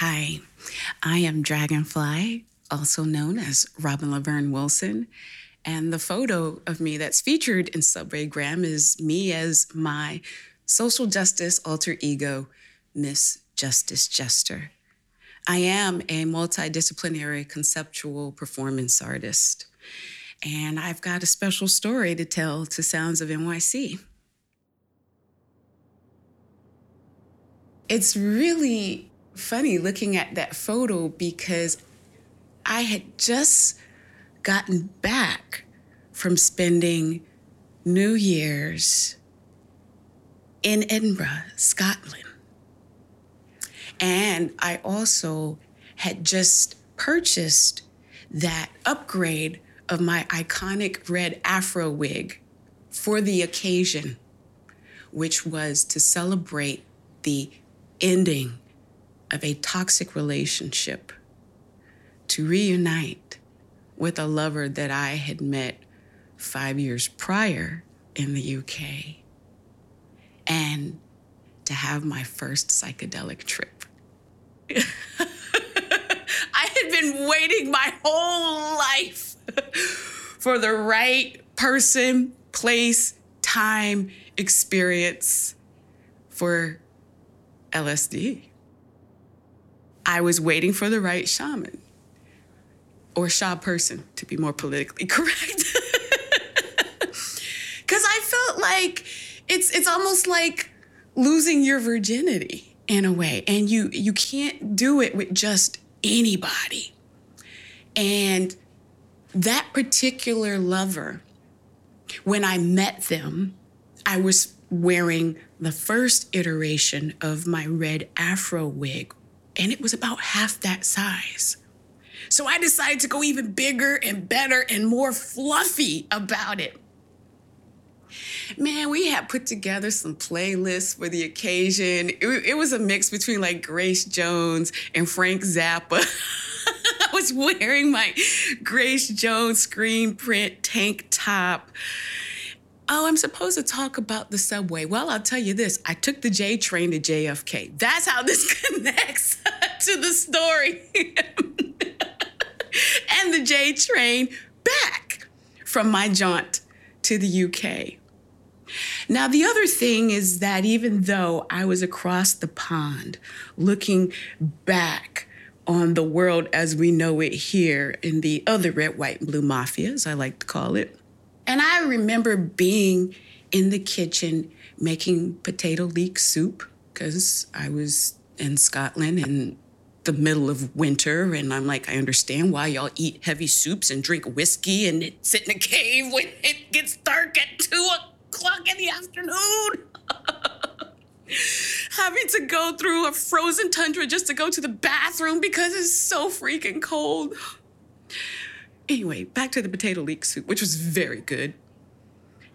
Hi, I am Dragonfly, also known as Robin Laverne Wilson. And the photo of me that's featured in Subway Graham is me as my social justice alter ego, Miss Justice Jester. I am a multidisciplinary conceptual performance artist, and I've got a special story to tell to Sounds of NYC. It's really funny looking at that photo because I had just gotten back from spending New Year's in Edinburgh, Scotland. And I also had just purchased that upgrade of my iconic red afro wig for the occasion, which was to celebrate the ending of a toxic relationship, to reunite with a lover that I had met five years prior in the UK, and to have my first psychedelic trip. I had been waiting my whole life for the right person, place, time, experience for LSD. I was waiting for the right shaman or Sha person, to be more politically correct. Because I felt like it's it's almost like losing your virginity in a way, and you you can't do it with just anybody. And that particular lover, when I met them, I was wearing the first iteration of my red afro wig, and it was about half that size. So I decided to go even bigger and better and more fluffy about it. Man, we had put together some playlists for the occasion. It, it was a mix between like Grace Jones and Frank Zappa. I was wearing my Grace Jones screen print tank top. Oh, I'm supposed to talk about the subway. Well, I'll tell you this I took the J train to JFK. That's how this connects to the story. and the J train back from my jaunt to the UK. Now, the other thing is that even though I was across the pond looking back on the world as we know it here in the other red, white, and blue mafia, as I like to call it, and I remember being in the kitchen making potato leek soup because I was in Scotland in the middle of winter. And I'm like, I understand why y'all eat heavy soups and drink whiskey and sit in a cave when it gets dark at two o'clock in the afternoon. Having to go through a frozen tundra just to go to the bathroom because it's so freaking cold. Anyway, back to the potato leek soup, which was very good.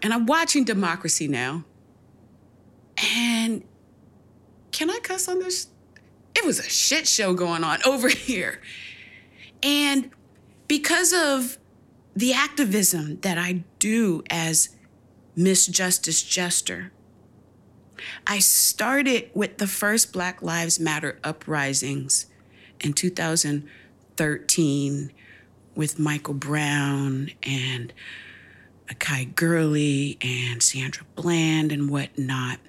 And I'm watching Democracy now. And can I cuss on this? It was a shit show going on over here. And because of the activism that I do as Miss Justice Jester, I started with the first Black Lives Matter uprisings in 2013 with Michael Brown and Akai Gurley and Sandra Bland and whatnot.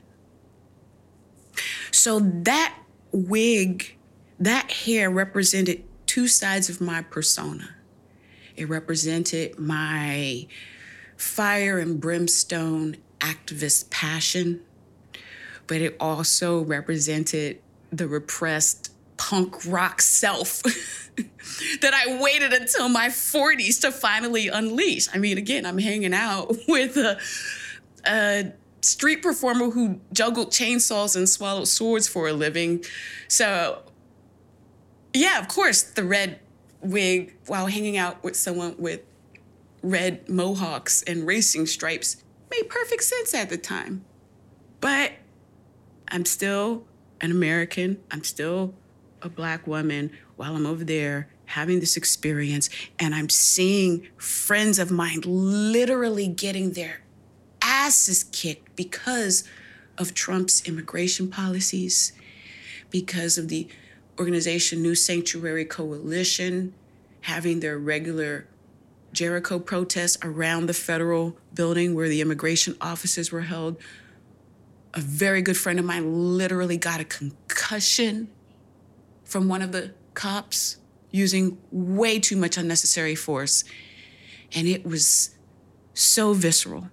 So that wig, that hair represented two sides of my persona. It represented my fire and brimstone activist passion, but it also represented the repressed punk rock self that I waited until my 40s to finally unleash. I mean, again, I'm hanging out with a, a street performer who juggled chainsaws and swallowed swords for a living. So, yeah, of course, the red wig while hanging out with someone with red mohawks and racing stripes made perfect sense at the time. But I'm still an American. I'm still a black woman while I'm over there having this experience and I'm seeing friends of mine literally getting their asses kicked because of Trump's immigration policies, because of the organization New Sanctuary Coalition having their regular Jericho protests around the federal building where the immigration offices were held. A very good friend of mine literally got a concussion from one of the cops using way too much unnecessary force. And it was so visceral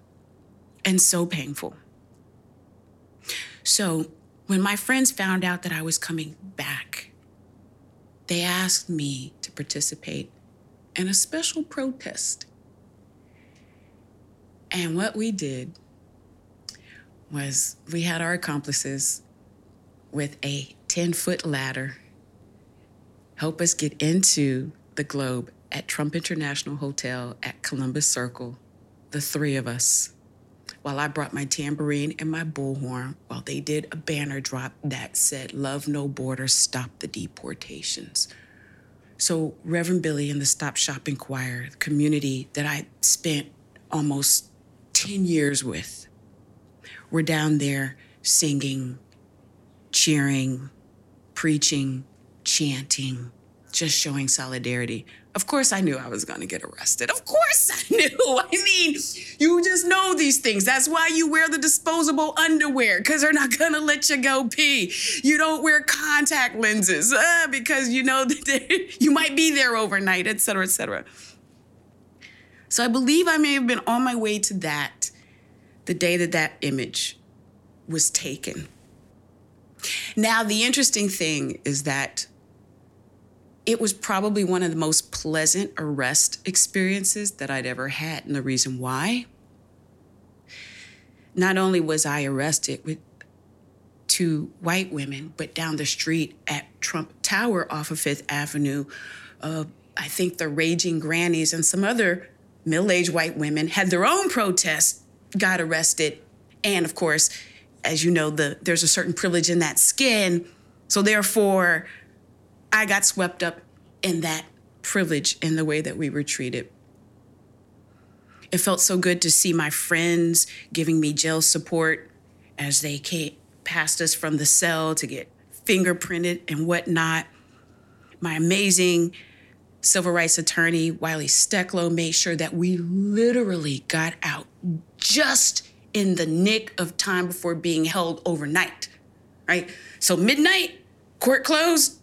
and so painful. So, when my friends found out that I was coming back, they asked me to participate in a special protest. And what we did was we had our accomplices with a 10 foot ladder help us get into the globe at Trump International Hotel at Columbus Circle, the three of us while I brought my tambourine and my bullhorn while they did a banner drop that said, Love No Borders, Stop the Deportations. So, Reverend Billy and the Stop Shopping Choir, the community that I spent almost 10 years with, were down there singing, cheering, preaching, chanting, just showing solidarity. Of course, I knew I was going to get arrested. Of course, I knew. I mean, you just know these things. That's why you wear the disposable underwear because they're not going to let you go pee. You don't wear contact lenses uh, because you know that you might be there overnight, et cetera, et cetera. So I believe I may have been on my way to that the day that that image was taken. Now, the interesting thing is that it was probably one of the most pleasant arrest experiences that I'd ever had. And the reason why? Not only was I arrested with two white women, but down the street at Trump Tower off of Fifth Avenue, uh, I think the Raging Grannies and some other middle aged white women had their own protests, got arrested. And of course, as you know, the, there's a certain privilege in that skin. So therefore, I got swept up in that privilege in the way that we were treated. It felt so good to see my friends giving me jail support as they came past us from the cell to get fingerprinted and whatnot. My amazing civil rights attorney, Wylie Stecklow, made sure that we literally got out just in the nick of time before being held overnight, right? So midnight, court closed,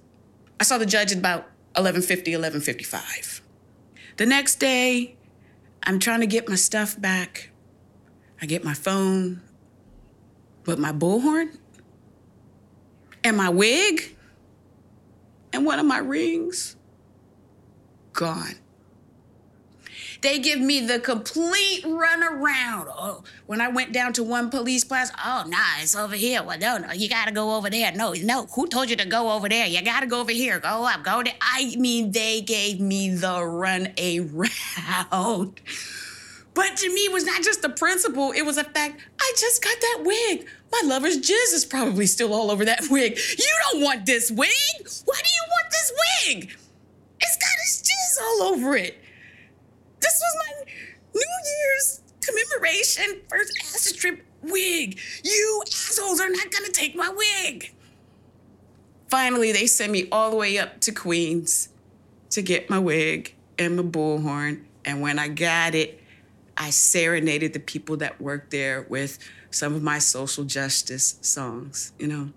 I saw the judge at about 1150, 1155. The next day, I'm trying to get my stuff back. I get my phone, but my bullhorn and my wig and one of my rings gone. They give me the complete runaround. Oh, when I went down to one police class, oh, nah, it's over here. Well, no, no, you gotta go over there. No, no, who told you to go over there? You gotta go over here. Go up, go there. I mean, they gave me the run around. But to me, it was not just the principle, it was a fact. I just got that wig. My lover's jizz is probably still all over that wig. You don't want this wig. Why do you want this wig? It's got his jizz all over it. This was my New Year's commemoration first acid trip wig. You assholes are not gonna take my wig. Finally, they sent me all the way up to Queens to get my wig and my bullhorn. And when I got it, I serenaded the people that worked there with some of my social justice songs, you know.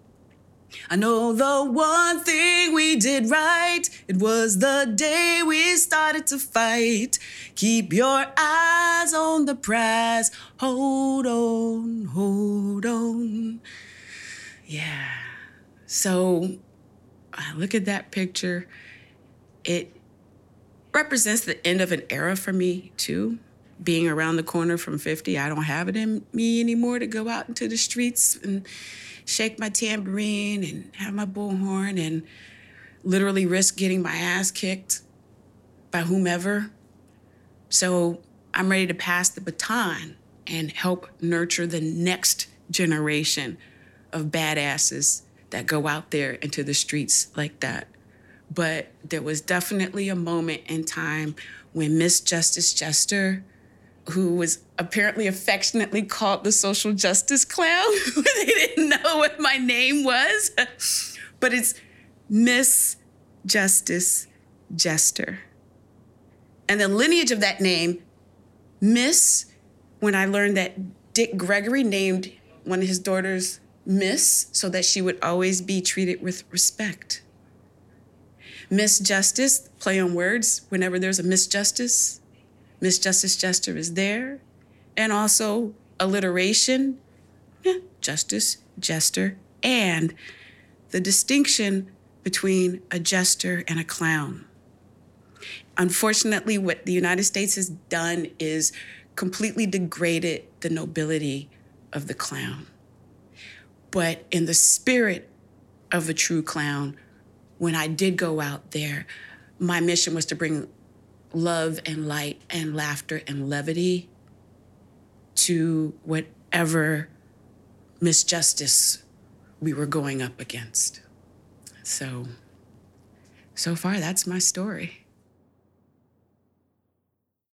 I know the one thing we did right. It was the day we started to fight. Keep your eyes on the prize. Hold on, hold on. Yeah. So I look at that picture. It represents the end of an era for me, too. Being around the corner from 50, I don't have it in me anymore to go out into the streets and shake my tambourine and have my bullhorn and literally risk getting my ass kicked by whomever. So I'm ready to pass the baton and help nurture the next generation of badasses that go out there into the streets like that. But there was definitely a moment in time when Miss Justice Jester who was apparently affectionately called the social justice clown. they didn't know what my name was. But it's Miss Justice Jester. And the lineage of that name, Miss, when I learned that Dick Gregory named one of his daughters Miss so that she would always be treated with respect. Miss Justice, play on words, whenever there's a Miss Justice, Miss Justice Jester is there. And also alliteration, yeah, Justice, Jester, and the distinction between a jester and a clown. Unfortunately, what the United States has done is completely degraded the nobility of the clown. But in the spirit of a true clown, when I did go out there, my mission was to bring love and light and laughter and levity to whatever misjustice we were going up against. So, so far, that's my story.